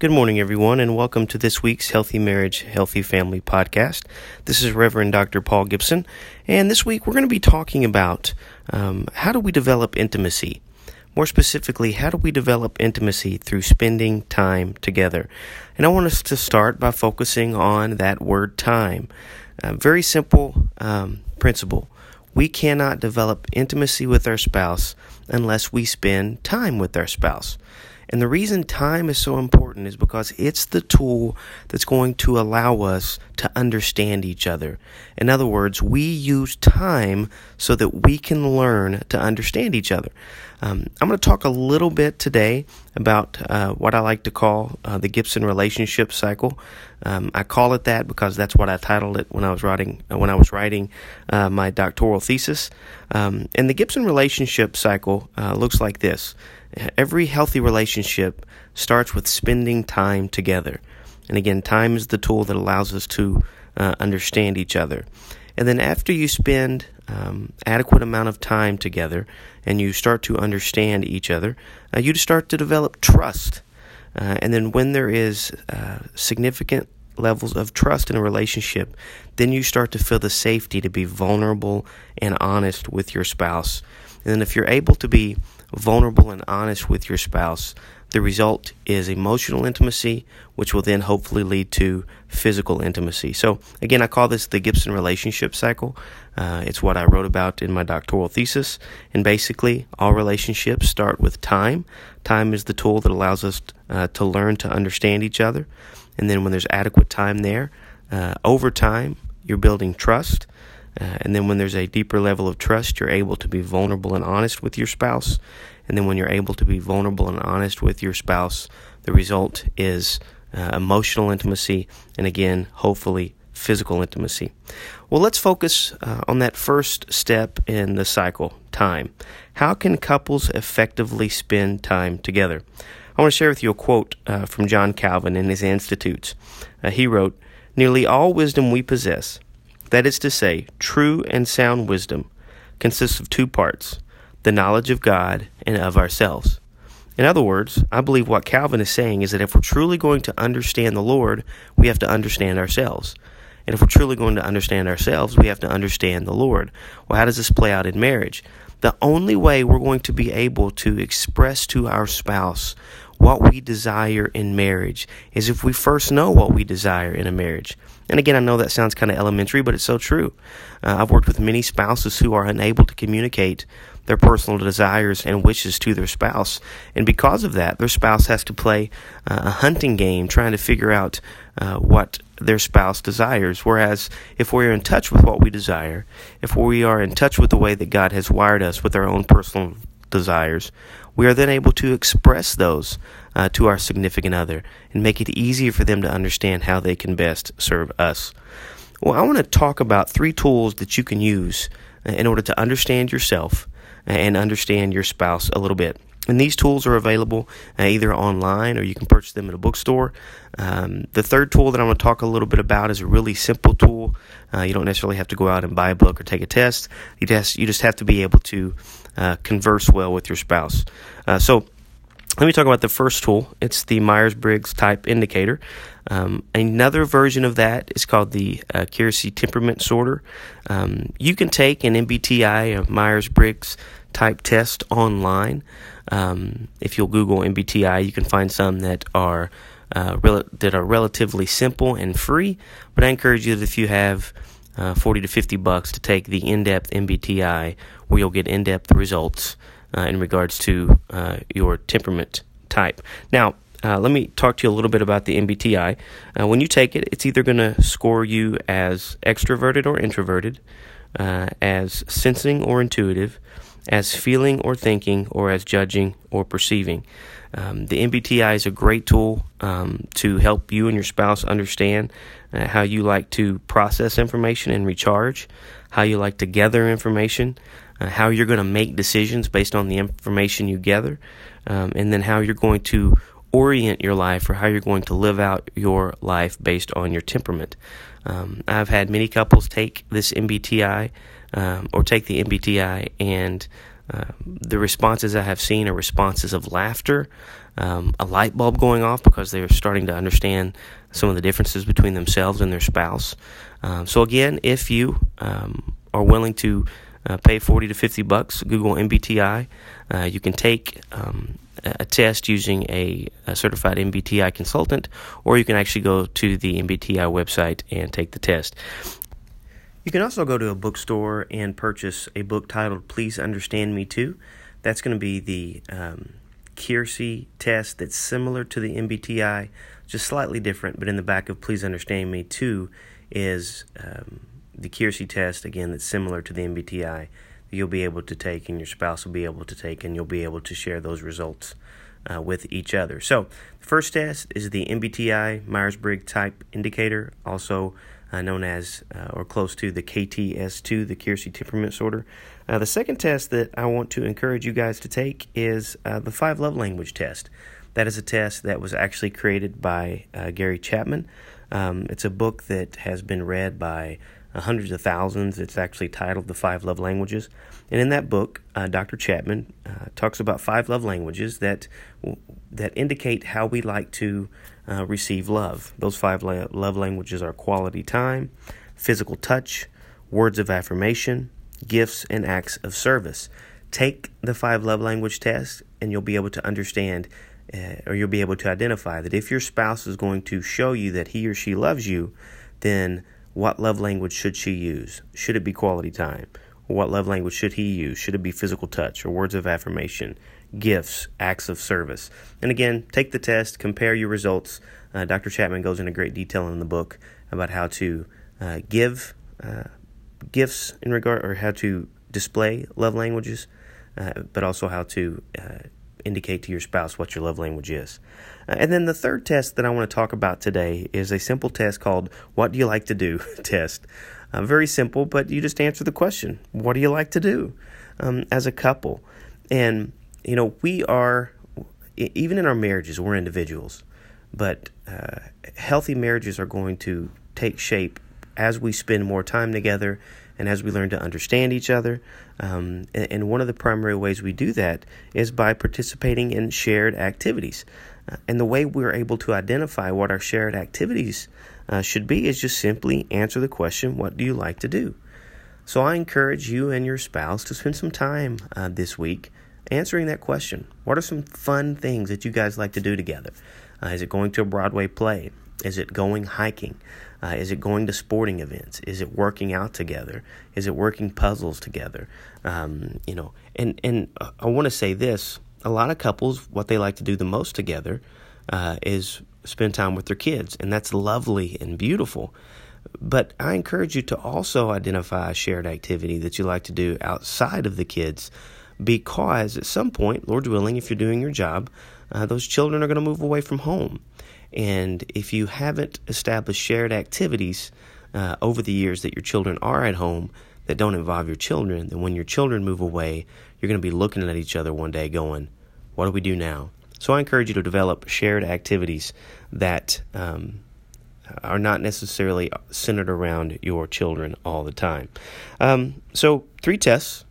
Good morning, everyone, and welcome to this week's Healthy Marriage, Healthy Family podcast. This is Reverend Dr. Paul Gibson, and this week we're going to be talking about um, how do we develop intimacy. More specifically, how do we develop intimacy through spending time together? And I want us to start by focusing on that word time. Uh, very simple um, principle. We cannot develop intimacy with our spouse unless we spend time with our spouse. And the reason time is so important is because it's the tool that's going to allow us to understand each other. In other words, we use time so that we can learn to understand each other. Um, I'm going to talk a little bit today about uh, what I like to call uh, the Gibson relationship cycle. Um, I call it that because that's what I titled it when I was writing uh, when I was writing uh, my doctoral thesis. Um, and the Gibson relationship cycle uh, looks like this. Every healthy relationship starts with spending time together. And again, time is the tool that allows us to uh, understand each other. And then after you spend um, adequate amount of time together and you start to understand each other, uh, you start to develop trust. Uh, and then when there is uh, significant levels of trust in a relationship, then you start to feel the safety to be vulnerable and honest with your spouse. And then if you're able to be vulnerable and honest with your spouse, the result is emotional intimacy, which will then hopefully lead to physical intimacy. So, again, I call this the Gibson relationship cycle. Uh, it's what I wrote about in my doctoral thesis. And basically, all relationships start with time. Time is the tool that allows us uh, to learn to understand each other. And then, when there's adequate time there, uh, over time, you're building trust. Uh, and then when there's a deeper level of trust, you're able to be vulnerable and honest with your spouse. And then when you're able to be vulnerable and honest with your spouse, the result is uh, emotional intimacy and again, hopefully, physical intimacy. Well, let's focus uh, on that first step in the cycle time. How can couples effectively spend time together? I want to share with you a quote uh, from John Calvin in his Institutes. Uh, he wrote, Nearly all wisdom we possess that is to say, true and sound wisdom consists of two parts the knowledge of God and of ourselves. In other words, I believe what Calvin is saying is that if we're truly going to understand the Lord, we have to understand ourselves. And if we're truly going to understand ourselves, we have to understand the Lord. Well, how does this play out in marriage? The only way we're going to be able to express to our spouse what we desire in marriage is if we first know what we desire in a marriage. And again, I know that sounds kind of elementary, but it's so true. Uh, I've worked with many spouses who are unable to communicate their personal desires and wishes to their spouse. And because of that, their spouse has to play uh, a hunting game trying to figure out uh, what their spouse desires. Whereas if we're in touch with what we desire, if we are in touch with the way that God has wired us with our own personal desires, we are then able to express those uh, to our significant other and make it easier for them to understand how they can best serve us. Well, I want to talk about three tools that you can use uh, in order to understand yourself and understand your spouse a little bit. And these tools are available uh, either online or you can purchase them at a bookstore. Um, the third tool that I'm going to talk a little bit about is a really simple tool. Uh, you don't necessarily have to go out and buy a book or take a test. You just you just have to be able to uh, converse well with your spouse. Uh, so let me talk about the first tool. It's the Myers Briggs Type Indicator. Um, another version of that is called the uh, Keirsey Temperament Sorter. Um, you can take an MBTI, a Myers Briggs type test online. Um, if you'll Google MBTI, you can find some that are uh, rel- that are relatively simple and free. But I encourage you that if you have uh, 40 to 50 bucks to take the in-depth MBTI, where you'll get in-depth results uh, in regards to uh, your temperament type. Now, uh, let me talk to you a little bit about the MBTI. Uh, when you take it, it's either going to score you as extroverted or introverted, uh, as sensing or intuitive, as feeling or thinking, or as judging or perceiving. Um, the MBTI is a great tool um, to help you and your spouse understand uh, how you like to process information and recharge, how you like to gather information, uh, how you're going to make decisions based on the information you gather, um, and then how you're going to orient your life or how you're going to live out your life based on your temperament. Um, I've had many couples take this MBTI um, or take the MBTI, and uh, the responses I have seen are responses of laughter, um, a light bulb going off because they're starting to understand some of the differences between themselves and their spouse. Um, so again, if you um, are willing to uh, pay 40 to 50 bucks, Google MBTI. Uh, you can take um, a test using a, a, certified MBTI consultant, or you can actually go to the MBTI website and take the test. You can also go to a bookstore and purchase a book titled Please Understand Me Too. That's going to be the um, Keirsey test that's similar to the MBTI, just slightly different, but in the back of Please Understand Me Too is um, the Keirsey test, again, that's similar to the MBTI, that you'll be able to take and your spouse will be able to take, and you'll be able to share those results uh, with each other. So, the first test is the MBTI Myers Briggs Type Indicator, also uh, known as uh, or close to the KTS2, the Keirsey Temperament Sorter. Uh, the second test that I want to encourage you guys to take is uh, the Five Love Language Test. That is a test that was actually created by uh, Gary Chapman. Um, it's a book that has been read by hundreds of thousands. It's actually titled The Five Love Languages. And in that book, uh, Dr. Chapman uh, talks about five love languages that, that indicate how we like to uh, receive love. Those five la- love languages are quality time, physical touch, words of affirmation, gifts, and acts of service. Take the five love language test, and you'll be able to understand uh, or you'll be able to identify that if your spouse is going to show you that he or she loves you, then what love language should she use? Should it be quality time? Or what love language should he use? Should it be physical touch or words of affirmation, gifts, acts of service? And again, take the test, compare your results. Uh, Dr. Chapman goes into great detail in the book about how to uh, give uh, gifts in regard or how to display love languages, uh, but also how to uh, indicate to your spouse what your love language is. Uh, and then the third test that I want to talk about today is a simple test called What Do You Like to Do test. Uh, very simple, but you just answer the question What do you like to do um, as a couple? And, you know, we are, even in our marriages, we're individuals, but uh, healthy marriages are going to take shape as we spend more time together and as we learn to understand each other. Um, and, and, one of the primary ways we do that is by participating in shared activities. Uh, and the way we're able to identify what our shared activities uh, should be is just simply answer the question, What do you like to do? So I encourage you and your spouse to spend some time uh, this week answering that question. What are some fun things that you guys like to do together? Uh, is it going to a Broadway play? Is it going hiking? Uh, is it going to sporting events? Is it working out together? Is it working puzzles together? Um, you know, and and I want to say this: a lot of couples, what they like to do the most together uh, is spend time with their kids, and that's lovely and beautiful. But I encourage you to also identify a shared activity that you like to do outside of the kids, because at some point, Lord willing, if you're doing your job, uh, those children are going to move away from home. And if you haven't established shared activities uh, over the years that your children are at home that don't involve your children, then when your children move away, you're going to be looking at each other one day going, What do we do now? So I encourage you to develop shared activities that um, are not necessarily centered around your children all the time. Um, so, three tests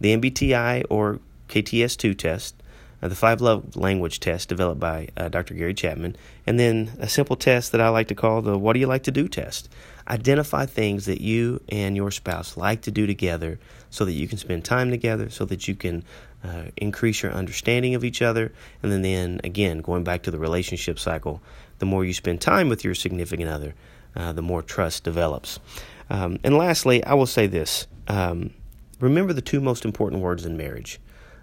the MBTI or KTS2 test, uh, the five love language test developed by uh, Dr. Gary Chapman, and then a simple test that I like to call the What Do You Like to Do test. Identify things that you and your spouse like to do together so that you can spend time together, so that you can uh, increase your understanding of each other. And then, then, again, going back to the relationship cycle, the more you spend time with your significant other, uh, the more trust develops. Um, and lastly, I will say this um, remember the two most important words in marriage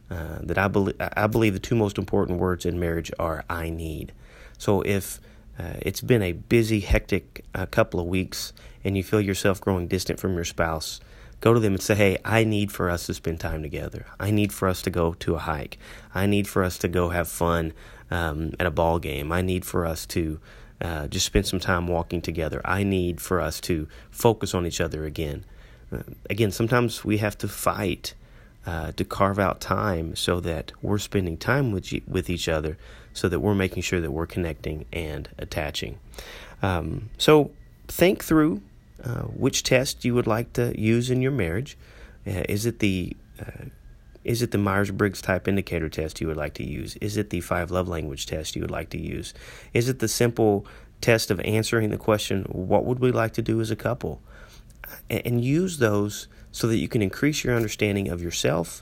uh, that I believe I believe the two most important words in marriage are "I need." So if uh, it's been a busy, hectic uh, couple of weeks, and you feel yourself growing distant from your spouse, go to them and say, "Hey, I need for us to spend time together. I need for us to go to a hike. I need for us to go have fun um, at a ball game. I need for us to." Uh, just spend some time walking together. I need for us to focus on each other again. Uh, again, sometimes we have to fight uh, to carve out time so that we're spending time with with each other, so that we're making sure that we're connecting and attaching. Um, so think through uh, which test you would like to use in your marriage. Uh, is it the uh, Is it the Myers Briggs type indicator test you would like to use? Is it the five love language test you would like to use? Is it the simple test of answering the question, What would we like to do as a couple? And use those so that you can increase your understanding of yourself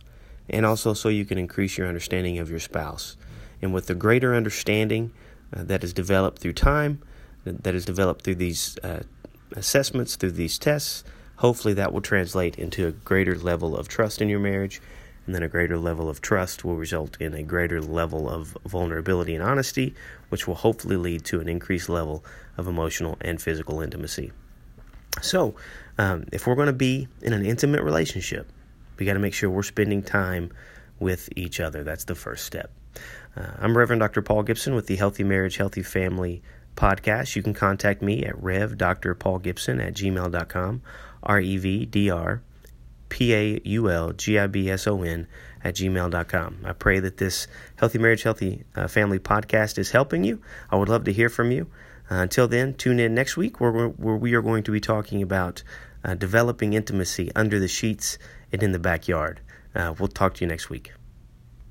and also so you can increase your understanding of your spouse. And with the greater understanding uh, that is developed through time, that is developed through these uh, assessments, through these tests, hopefully that will translate into a greater level of trust in your marriage. And then a greater level of trust will result in a greater level of vulnerability and honesty, which will hopefully lead to an increased level of emotional and physical intimacy. So, um, if we're going to be in an intimate relationship, we got to make sure we're spending time with each other. That's the first step. Uh, I'm Reverend Dr. Paul Gibson with the Healthy Marriage, Healthy Family podcast. You can contact me at revdrpaulgibson at gmail.com, R E V D R P A U L G I B S O N at gmail.com. I pray that this Healthy Marriage, Healthy uh, Family podcast is helping you. I would love to hear from you. Uh, until then, tune in next week where, where we are going to be talking about uh, developing intimacy under the sheets and in the backyard. Uh, we'll talk to you next week.